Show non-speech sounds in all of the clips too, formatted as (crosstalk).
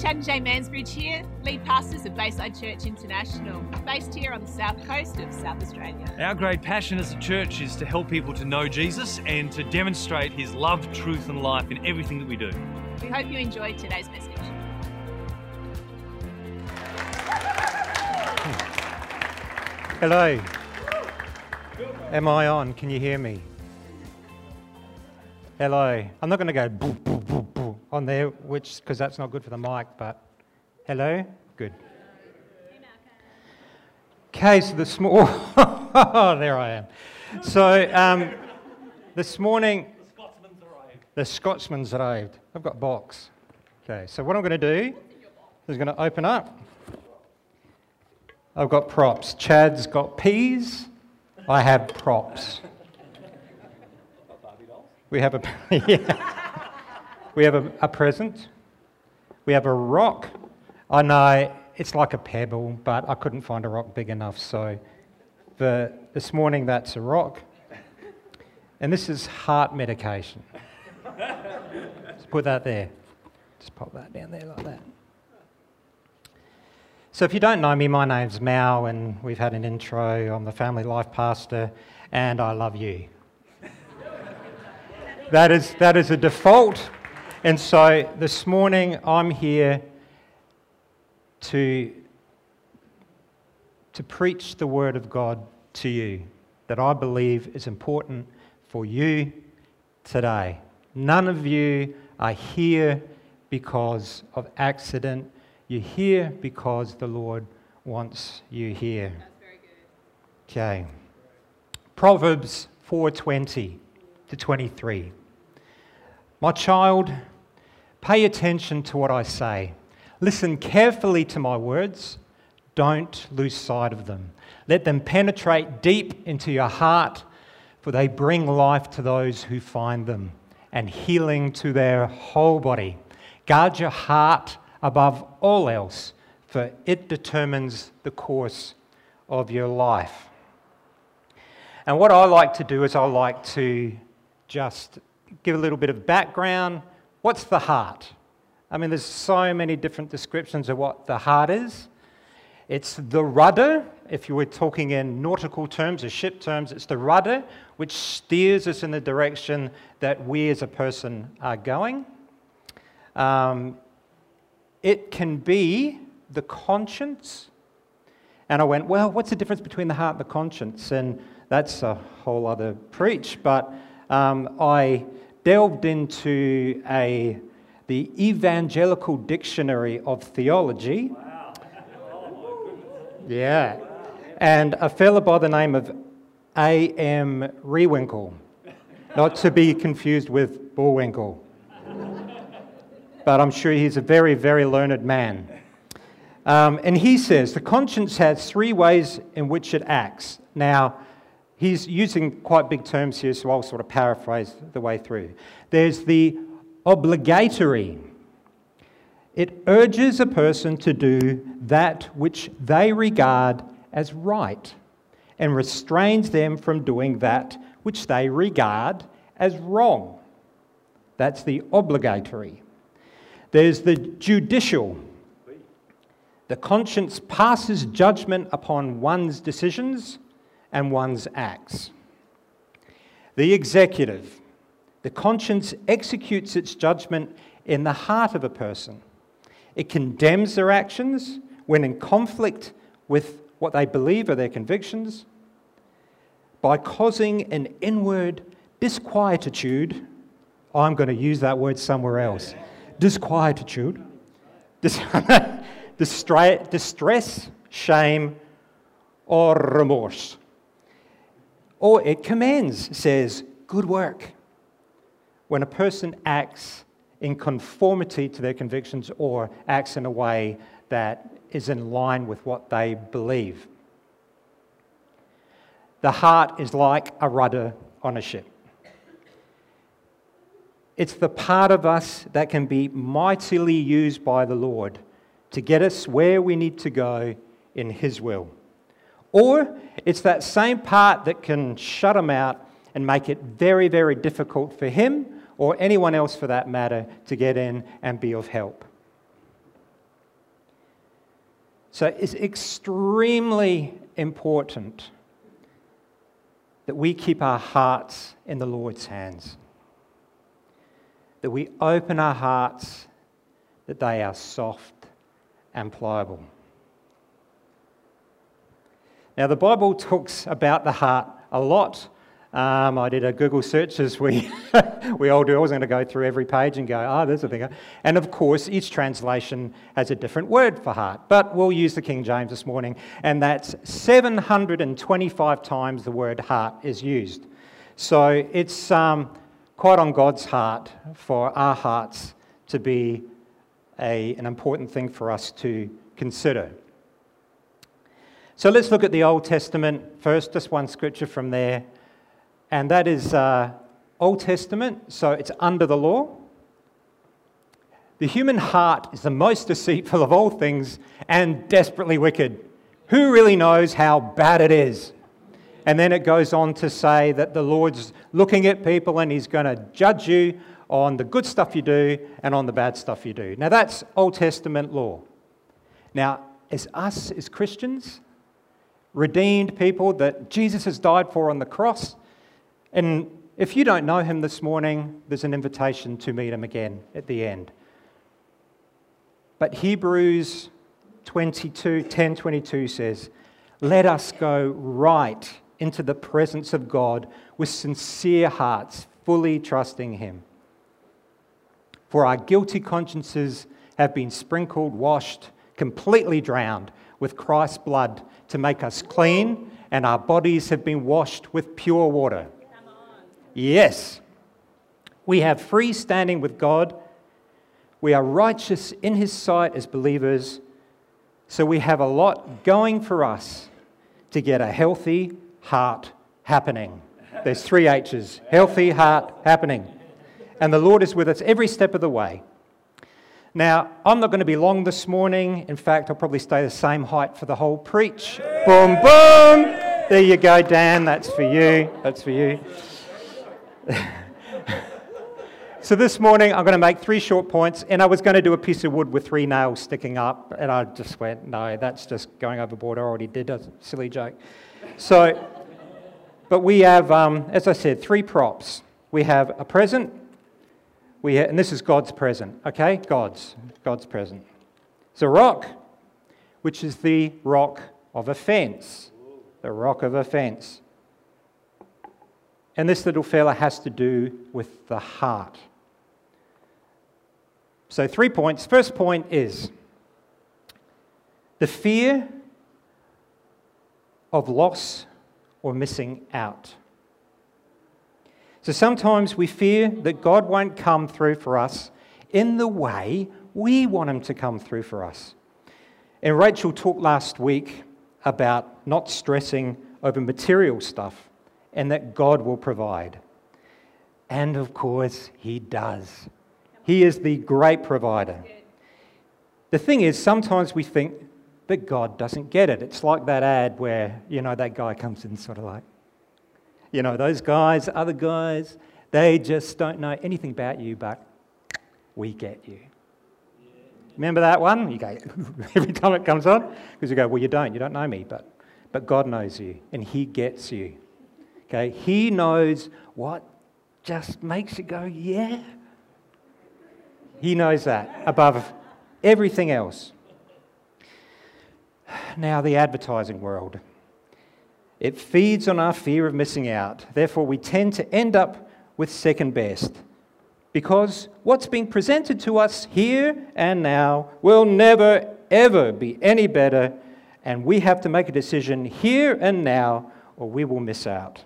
Chad and Jay Mansbridge here, lead pastors of Bayside Church International, based here on the south coast of South Australia. Our great passion as a church is to help people to know Jesus and to demonstrate his love, truth, and life in everything that we do. We hope you enjoyed today's message. Hello. Am I on? Can you hear me? Hello. I'm not going to go boo, boo, boo, boo on there, which because that's not good for the mic. But hello. Good. Okay. So this morning, (laughs) oh, there I am. So um, this morning, the Scotsman's arrived. I've got box. Okay. So what I'm going to do is going to open up. I've got props. Chad's got peas. I have props. We have a (laughs) yeah. We have a, a, present. We have a rock. I know it's like a pebble, but I couldn't find a rock big enough. So the, this morning that's a rock. And this is heart medication. Just put that there. Just pop that down there like that. So, if you don't know me, my name's Mal, and we've had an intro. I'm the family life pastor, and I love you. (laughs) that, is, that is a default. And so, this morning, I'm here to, to preach the Word of God to you that I believe is important for you today. None of you are here because of accident you're here because the Lord wants you here. Okay. Proverbs 4:20 to 23. My child, pay attention to what I say. Listen carefully to my words. Don't lose sight of them. Let them penetrate deep into your heart, for they bring life to those who find them and healing to their whole body. Guard your heart above all else, for it determines the course of your life. And what I like to do is I like to just give a little bit of background. What's the heart? I mean, there's so many different descriptions of what the heart is. It's the rudder, if you were talking in nautical terms or ship terms, it's the rudder which steers us in the direction that we as a person are going. Um, it can be the conscience. And I went, well, what's the difference between the heart and the conscience? And that's a whole other preach. But um, I delved into a, the Evangelical Dictionary of Theology. Wow. yeah. And a fellow by the name of A.M. Rehwinkel, not to be confused with Bullwinkle but I'm sure he's a very, very learned man. Um, and he says the conscience has three ways in which it acts. Now, he's using quite big terms here, so I'll sort of paraphrase the way through. There's the obligatory, it urges a person to do that which they regard as right and restrains them from doing that which they regard as wrong. That's the obligatory. There's the judicial. The conscience passes judgment upon one's decisions and one's acts. The executive. The conscience executes its judgment in the heart of a person. It condemns their actions when in conflict with what they believe are their convictions by causing an inward disquietude. Oh, I'm going to use that word somewhere else disquietude, (laughs) distress, shame, or remorse. Or it commends, says, good work. When a person acts in conformity to their convictions or acts in a way that is in line with what they believe. The heart is like a rudder on a ship. It's the part of us that can be mightily used by the Lord to get us where we need to go in His will. Or it's that same part that can shut Him out and make it very, very difficult for Him or anyone else for that matter to get in and be of help. So it's extremely important that we keep our hearts in the Lord's hands, that we open our hearts, that they are soft and pliable. Now, the Bible talks about the heart a lot. Um, I did a Google search as we, (laughs) we all do. I was going to go through every page and go, oh, there's a thing. And of course, each translation has a different word for heart. But we'll use the King James this morning, and that's 725 times the word heart is used. So it's um, quite on God's heart for our hearts to be a, an important thing for us to consider. So let's look at the Old Testament first, just one scripture from there and that is uh, Old Testament, so it's under the law. The human heart is the most deceitful of all things and desperately wicked. Who really knows how bad it is? And then it goes on to say that the Lord's looking at people and He's going to judge you on the good stuff you do and on the bad stuff you do. Now, that's Old Testament law. Now, as us as Christians, redeemed people that Jesus has died for on the cross, and if you don't know him this morning, there's an invitation to meet him again at the end. But Hebrews 22, 10 22 says, Let us go right into the presence of God with sincere hearts, fully trusting him. For our guilty consciences have been sprinkled, washed, completely drowned with Christ's blood to make us clean, and our bodies have been washed with pure water. Yes. We have free standing with God. We are righteous in His sight as believers. So we have a lot going for us to get a healthy heart happening. There's three H's healthy heart happening. And the Lord is with us every step of the way. Now, I'm not going to be long this morning. In fact, I'll probably stay the same height for the whole preach. Boom, boom. There you go, Dan. That's for you. That's for you. (laughs) so this morning I'm going to make three short points, and I was going to do a piece of wood with three nails sticking up, and I just went, no, that's just going overboard. I already did a silly joke. So, but we have, um, as I said, three props. We have a present, we and this is God's present, okay? God's, God's present. It's a rock, which is the rock of offense. The rock of offense. And this little fella has to do with the heart. So, three points. First point is the fear of loss or missing out. So, sometimes we fear that God won't come through for us in the way we want Him to come through for us. And Rachel talked last week about not stressing over material stuff and that God will provide. And of course, He does. He is the great provider. The thing is, sometimes we think that God doesn't get it. It's like that ad where, you know, that guy comes in sort of like, you know, those guys, other guys, they just don't know anything about you, but we get you. Remember that one? You go, (laughs) every time it comes on? Because you go, well, you don't. You don't know me, but, but God knows you, and He gets you. Okay, he knows what just makes you go, yeah. He knows that above everything else. Now, the advertising world. It feeds on our fear of missing out. Therefore, we tend to end up with second best. Because what's being presented to us here and now will never, ever be any better. And we have to make a decision here and now, or we will miss out.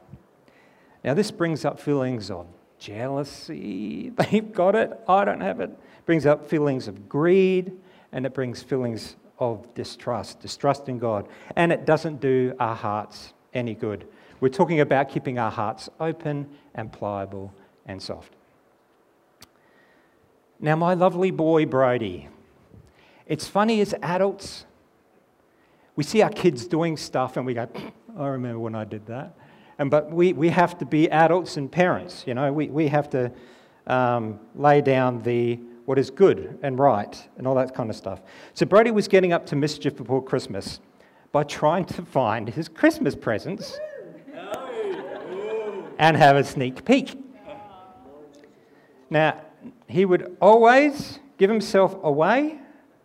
Now, this brings up feelings of jealousy. (laughs) They've got it, I don't have it. it. brings up feelings of greed, and it brings feelings of distrust, distrust in God. And it doesn't do our hearts any good. We're talking about keeping our hearts open and pliable and soft. Now, my lovely boy Brody, it's funny as adults, we see our kids doing stuff and we go, I remember when I did that. And, but we, we have to be adults and parents, you know, we, we have to um, lay down the what is good and right and all that kind of stuff. So Brody was getting up to mischief before Christmas by trying to find his Christmas presents and have a sneak peek. Now, he would always give himself away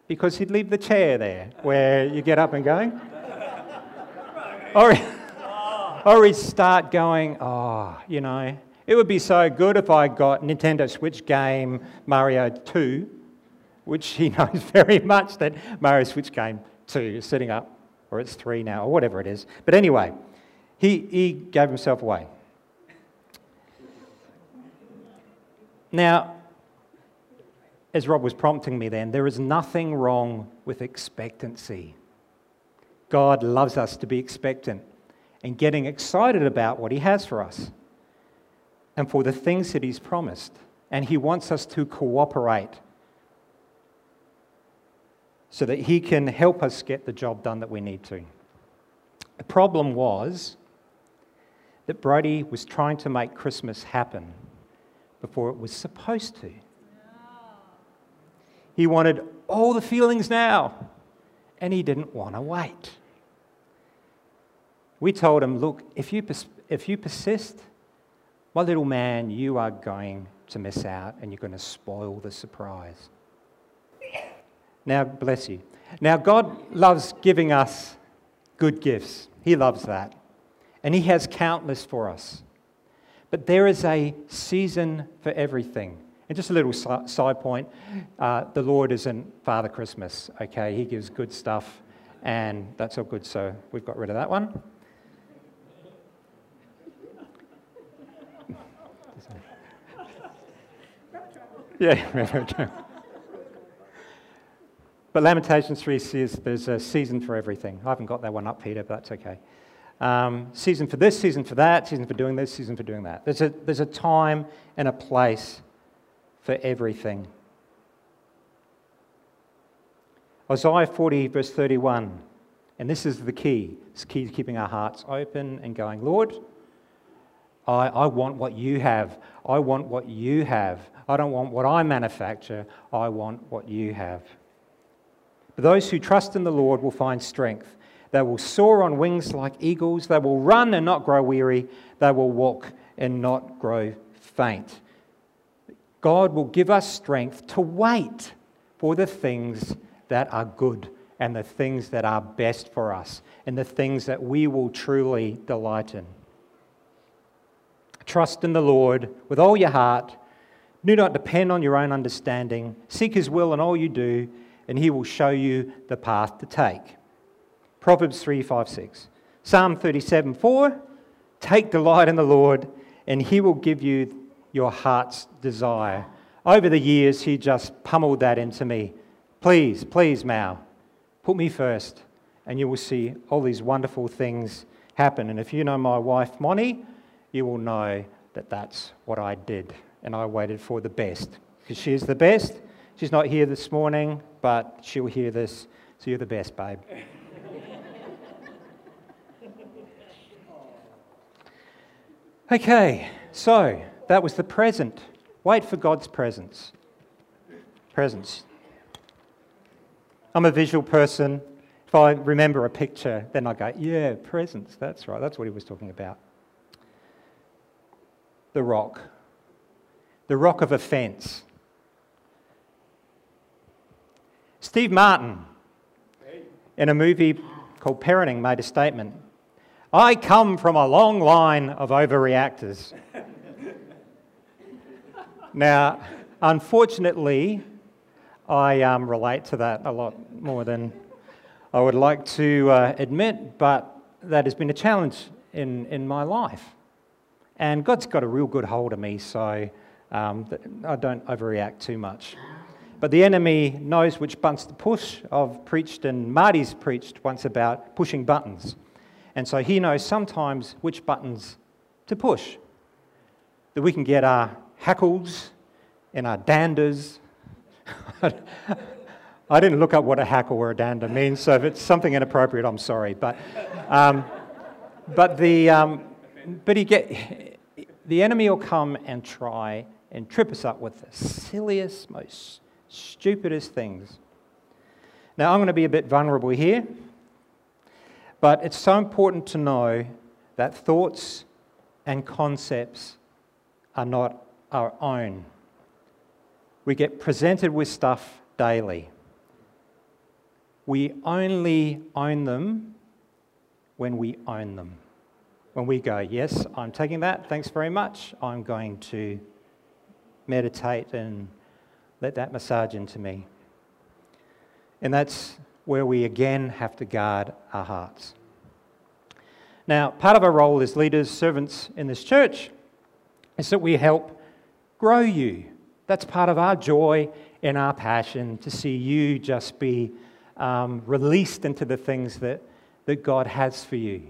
because he'd leave the chair there where you get up and go. or, or he'd start going, oh, you know, it would be so good if I got Nintendo Switch game Mario 2, which he (laughs) knows very much that Mario Switch game 2 is sitting up, or it's 3 now, or whatever it is. But anyway, he, he gave himself away. Now, as Rob was prompting me then, there is nothing wrong with expectancy. God loves us to be expectant and getting excited about what He has for us and for the things that He's promised. And He wants us to cooperate so that He can help us get the job done that we need to. The problem was that Brody was trying to make Christmas happen before it was supposed to. He wanted all the feelings now, and he didn't want to wait. We told him, Look, if you, pers- if you persist, my little man, you are going to miss out and you're going to spoil the surprise. Now, bless you. Now, God loves giving us good gifts. He loves that. And He has countless for us. But there is a season for everything. And just a little side point uh, the Lord isn't Father Christmas, okay? He gives good stuff, and that's all good, so we've got rid of that one. (laughs) yeah, (laughs) but Lamentations 3 says there's a season for everything. I haven't got that one up, Peter, but that's okay. Um, season for this, season for that, season for doing this, season for doing that. There's a, there's a time and a place for everything. Isaiah 40, verse 31, and this is the key. It's key to keeping our hearts open and going, Lord, I, I want what you have. I want what you have. I don't want what I manufacture. I want what you have. But those who trust in the Lord will find strength. They will soar on wings like eagles. They will run and not grow weary. They will walk and not grow faint. God will give us strength to wait for the things that are good and the things that are best for us and the things that we will truly delight in. Trust in the Lord with all your heart. Do not depend on your own understanding. Seek His will in all you do, and He will show you the path to take. Proverbs 3 5 6. Psalm 37 4. Take delight in the Lord, and He will give you your heart's desire. Over the years, he just pummeled that into me. Please, please, Mal, put me first, and you will see all these wonderful things happen. And if you know my wife, Moni, you will know that that's what I did. And I waited for the best, because she is the best. She's not here this morning, but she'll hear this. So you're the best, babe. okay, so that was the present. Wait for God's presence. Presence. I'm a visual person. If I remember a picture, then I go, yeah, presence. That's right. That's what he was talking about. The rock. The rock of offense. Steve Martin, in a movie called Parenthood, made a statement I come from a long line of overreactors. (laughs) Now, unfortunately, I um, relate to that a lot more than I would like to uh, admit, but that has been a challenge in, in my life. And God's got a real good hold of me, so um, I don't overreact too much. But the enemy knows which buttons to push. I've preached, and Marty's preached once about pushing buttons. And so he knows sometimes which buttons to push. That we can get our hackles and our danders. (laughs) I didn't look up what a hackle or a dander means, so if it's something inappropriate, I'm sorry. But, um, but, the, um, but he get, the enemy will come and try and trip us up with the silliest, most Stupidest things. Now, I'm going to be a bit vulnerable here, but it's so important to know that thoughts and concepts are not our own. We get presented with stuff daily. We only own them when we own them. When we go, yes, I'm taking that, thanks very much, I'm going to meditate and let that massage into me. And that's where we again have to guard our hearts. Now, part of our role as leaders, servants in this church, is that we help grow you. That's part of our joy and our passion to see you just be um, released into the things that, that God has for you.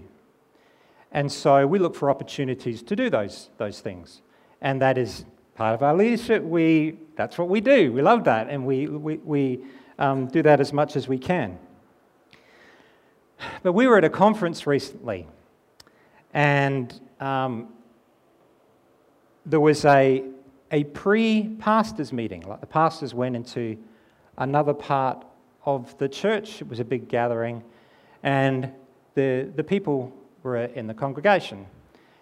And so we look for opportunities to do those, those things. And that is part of our leadership. We, that's what we do. We love that. And we, we, we um, do that as much as we can. But we were at a conference recently, and um, there was a, a pre pastors meeting. Like the pastors went into another part of the church, it was a big gathering, and the, the people were in the congregation.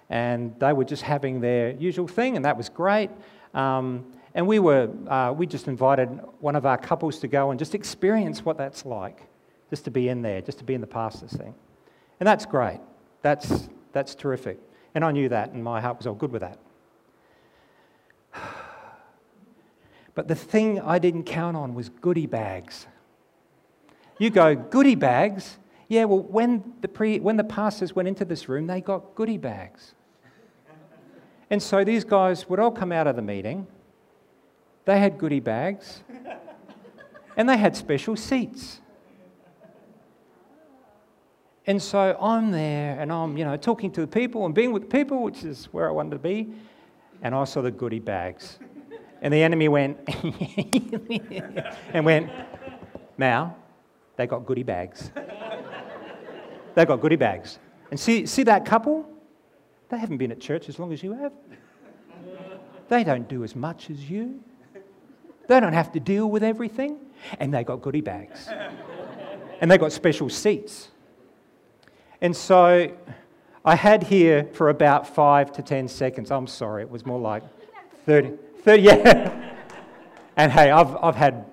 And they were just having their usual thing, and that was great. Um, and we were, uh, we just invited one of our couples to go and just experience what that's like, just to be in there, just to be in the pastor's thing. And that's great. That's, that's terrific. And I knew that, and my heart was all good with that. (sighs) But the thing I didn't count on was goodie bags. You go, goodie bags? Yeah, well, when the, pre, when the pastors went into this room, they got goodie bags. And so these guys would all come out of the meeting they had goodie bags and they had special seats. And so I'm there and I'm, you know, talking to the people and being with people, which is where I wanted to be. And I saw the goodie bags. And the enemy went (laughs) and went, Mal, they got goodie bags. They got goodie bags. And see, see that couple? They haven't been at church as long as you have. They don't do as much as you. They don't have to deal with everything. And they got goodie bags. and they got special seats. And so I had here for about five to 10 seconds. I'm sorry, it was more like 30. 30 (laughs) yeah. and hey, I've, I've had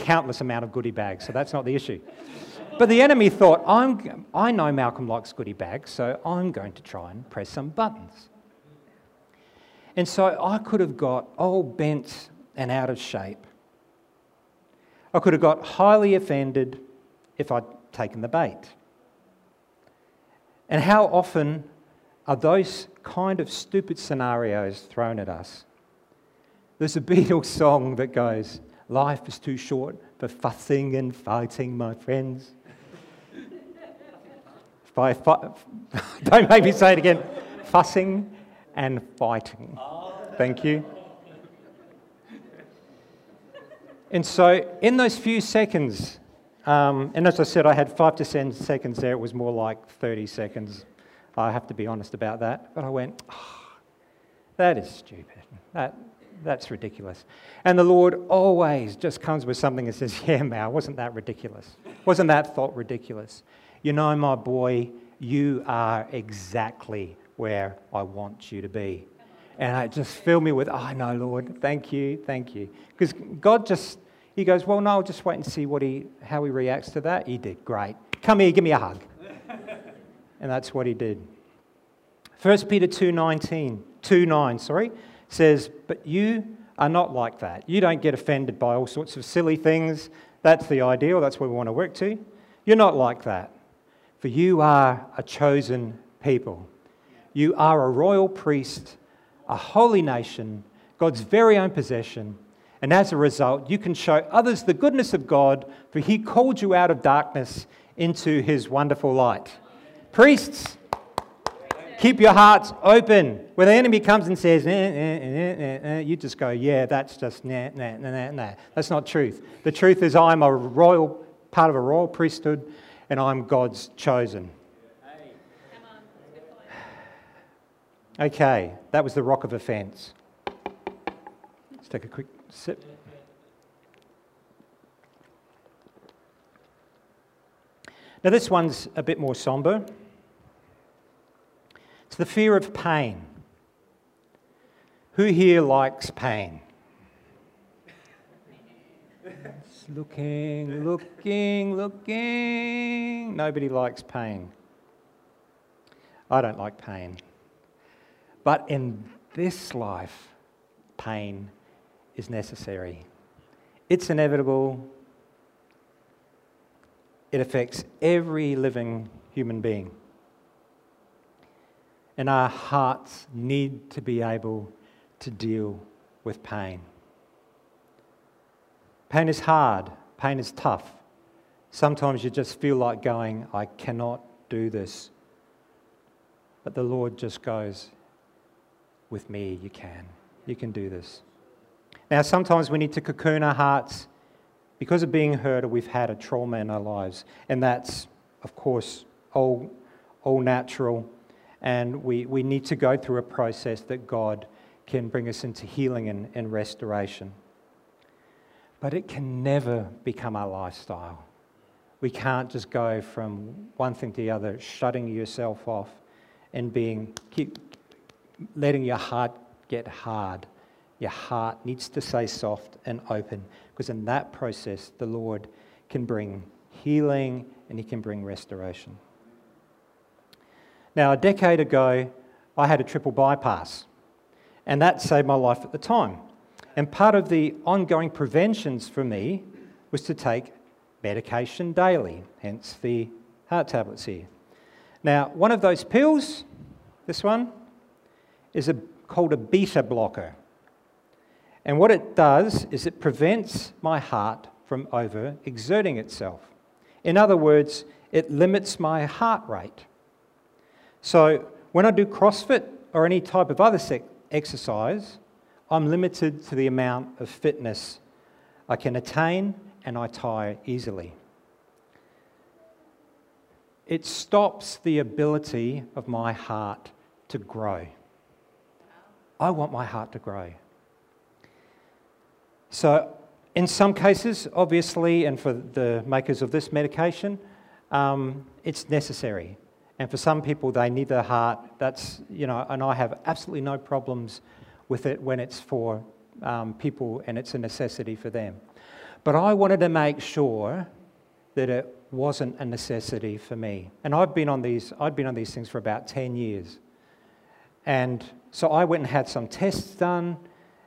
countless amount of goodie bags, so that's not the issue. But the enemy thought, I'm, I know Malcolm likes goodie bags, so I'm going to try and press some buttons. And so I could have got all bent and out of shape. I could have got highly offended if I'd taken the bait. And how often are those kind of stupid scenarios thrown at us? There's a Beatles song that goes, Life is too short for fussing and fighting, my friends. By (laughs) don't make me say it again. Fussing and fighting. Thank you. And so, in those few seconds, um, and as I said, I had five to ten seconds there, it was more like 30 seconds. I have to be honest about that. But I went, oh, that is stupid. That, that's ridiculous. And the Lord always just comes with something and says, Yeah, Mal, wasn't that ridiculous? Wasn't that thought ridiculous? You know, my boy, you are exactly where I want you to be. And it just filled me with, oh, no, Lord, thank you, thank you. Because God just, He goes, well, no, I'll just wait and see what he, how He reacts to that. He did, great. Come here, give me a hug. and that's what He did. 1 Peter 2.19, 2 9, sorry, says, but you are not like that. You don't get offended by all sorts of silly things. That's the ideal, that's where we want to work to. You're not like that. For you are a chosen people. You are a royal priest a holy nation, God's very own possession. And as a result, you can show others the goodness of God, for He called you out of darkness into His wonderful light. Priests, Keep your hearts open. Where the enemy comes and says, nah, nah, nah, you just go, yeah, that's just nah, nah, nah, nah. That's not truth. The truth is, I'm a royal, part of a royal priesthood, and I'm God's chosen. Okay, that was the rock of offense. Let's take a quick sip. Now, this one's a bit more somber. It's the fear of pain. Who here likes pain? It's looking, looking, looking. Nobody likes pain. I don't like pain. But in this life, pain is necessary. It's inevitable. It affects every living human being. And our hearts need to be able to deal with pain. Pain is hard, pain is tough. Sometimes you just feel like going, I cannot do this. But the Lord just goes, With me, you can. You can do this. Now, sometimes we need to cocoon our hearts because of being hurt or we've had a trauma in our lives. And that's, of course, all, all natural. And we, we need to go through a process that God can bring us into healing and, and restoration. But it can never become our lifestyle. We can't just go from one thing to the other, shutting yourself off and being, keep letting your heart get hard. Your heart needs to stay soft and open because in that process, the Lord can bring healing and He can bring restoration. Now, a decade ago, I had a triple bypass, and that saved my life at the time. And part of the ongoing preventions for me was to take medication daily, hence the heart tablets here. Now, one of those pills, this one, is a, called a beta blocker. And what it does is it prevents my heart from over exerting itself. In other words, it limits my heart rate. So when I do CrossFit or any type of other exercise, I'm limited to the amount of fitness I can attain and I tire easily. It stops the ability of my heart to grow. I want my heart to grow. So, in some cases, obviously, and for the makers of this medication, um, it's necessary. And for some people, they need their heart. That's, you know, and I have absolutely no problems with it when it's for um, people and it's a necessity for them. But I wanted to make sure that it wasn't a necessity for me. And I've been on these, I'd been on these things for about 10 years. And so I went and had some tests done,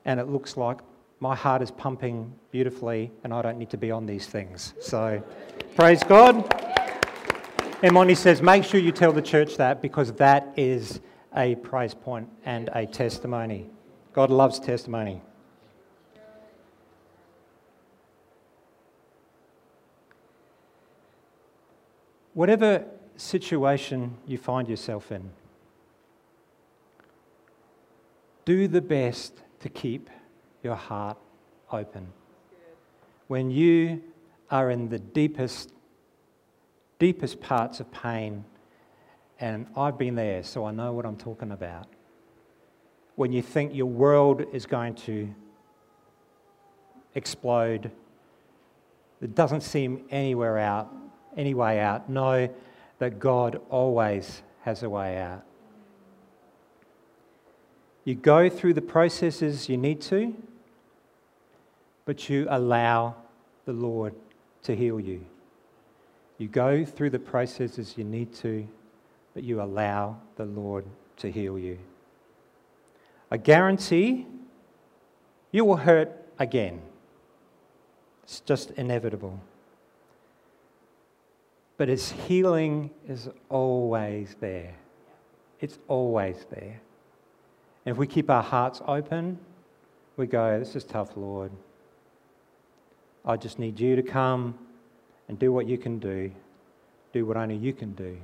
and it looks like my heart is pumping beautifully, and I don't need to be on these things. So praise God. Monty says, make sure you tell the church that because that is a praise point and a testimony. God loves testimony. Whatever situation you find yourself in, do the best to keep your heart open. When you are in the deepest, deepest parts of pain, and I've been there, so I know what I'm talking about. When you think your world is going to explode, it doesn't seem anywhere out, any way out. Know that God always has a way out. You go through the processes you need to, but you allow the Lord to heal you. You go through the processes you need to, but you allow the Lord to heal you. I guarantee you will hurt again. It's just inevitable. But His healing is always there. It's always there. And if we keep our hearts open, we go, This is tough, Lord. I just need you to come and do what you can do, do what only you can do.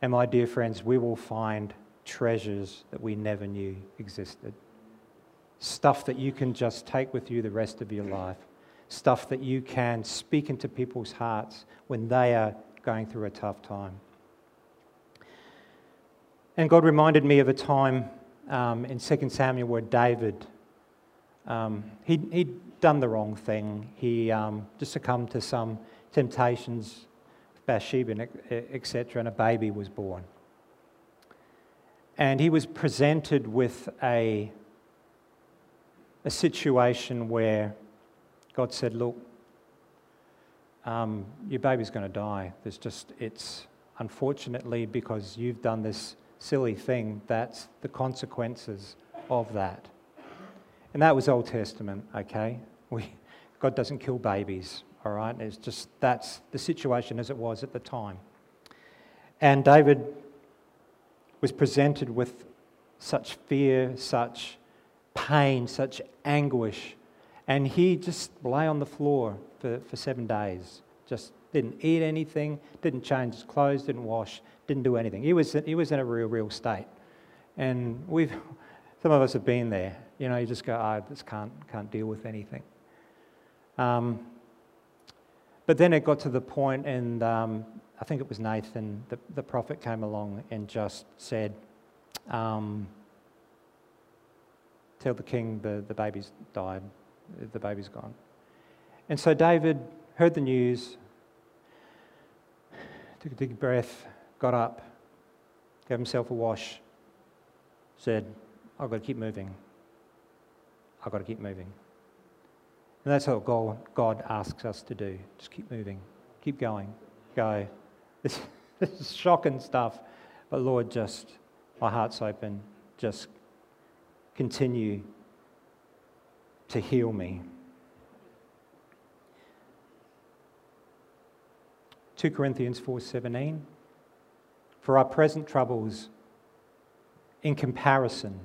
And my dear friends, we will find treasures that we never knew existed. Stuff that you can just take with you the rest of your life. Stuff that you can speak into people's hearts when they are going through a tough time. And God reminded me of a time um, in 2 Samuel where David, um, he, he'd done the wrong thing. He um, just succumbed to some temptations Bathsheba, etc., and a baby was born. And he was presented with a, a situation where God said, Look, um, your baby's going to die. There's just, it's unfortunately because you've done this silly thing, that's the consequences of that. And that was Old Testament, okay? We, God doesn't kill babies, all right? It's just that's the situation as it was at the time. And David was presented with such fear, such pain, such anguish. And he just lay on the floor for, for seven days. Just didn't eat anything, didn't change his clothes, didn't wash, didn't do anything. He was, he was in a real, real state. And we've, some of us have been there. You know, you just go, oh, I just can't, can't deal with anything. Um, but then it got to the point, and um, I think it was Nathan, the, the prophet, came along and just said, um, Tell the king the, the baby's died, the baby's gone. And so David heard the news, took a deep breath, got up, gave himself a wash, said, I've got to keep moving. I've got to keep moving. And that's what God, asks us to do. Just keep moving, keep going, go. This, (laughs) this is shocking stuff, but Lord, just, my heart's open. Just continue to heal me. 2 Corinthians 4:17 For our present troubles in comparison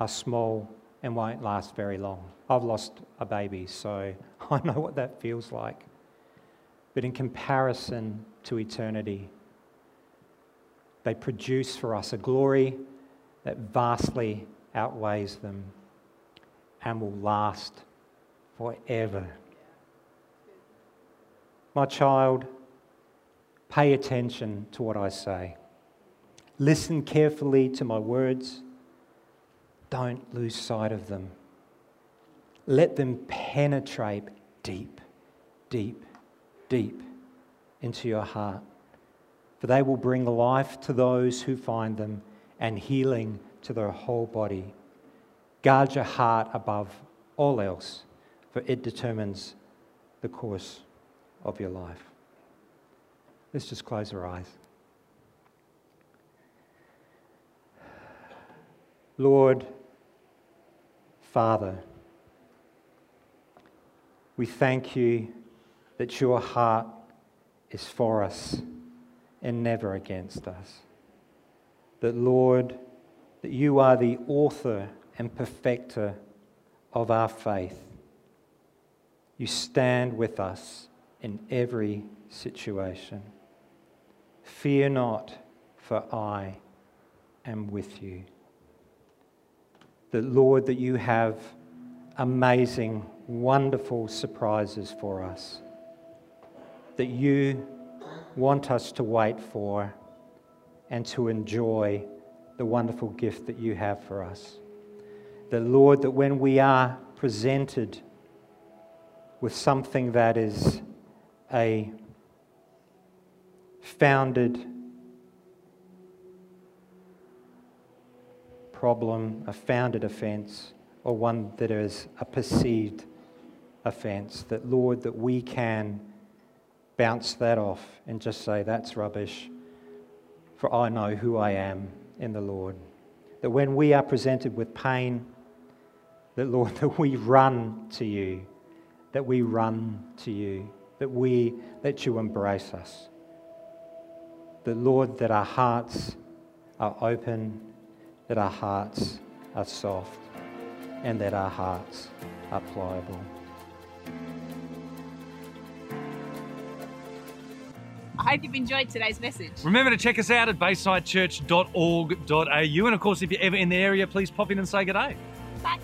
are small and won't last very long. I've lost a baby, so (laughs) I know what that feels like. But in comparison to eternity, they produce for us a glory that vastly outweighs them and will last forever. My child, pay attention to what I say. Listen carefully to my words. Don't lose sight of them. Let them penetrate deep, deep, deep into your heart. For they will bring life to those who find them and healing to their whole body. Guard your heart above all else, for it determines the course of your life. Let's just close our eyes. Lord, Father, we thank you that your heart is for us and never against us. That, Lord, that you are the author and perfecter of our faith. You stand with us in every situation. Fear not, for I am with you. That, Lord, that you have amazing, wonderful surprises for us. That you want us to wait for and to enjoy the wonderful gift that you have for us. That, Lord, that when we are presented with something that is a founded problem, a founded offence, or one that is a perceived offence. That, Lord, that we can bounce that off and just say, that's rubbish, for I know who I am in the Lord. That when we are presented with pain, that, Lord, (laughs) that we run to you, that we run to you that we let you embrace us. That, Lord, that our hearts are open, that our hearts are soft, and that our hearts are pliable. I hope you've enjoyed today's message. Remember to check us out at baysidechurch.org.au. And of course, if you're ever in the area, please pop in and say good day. Bye.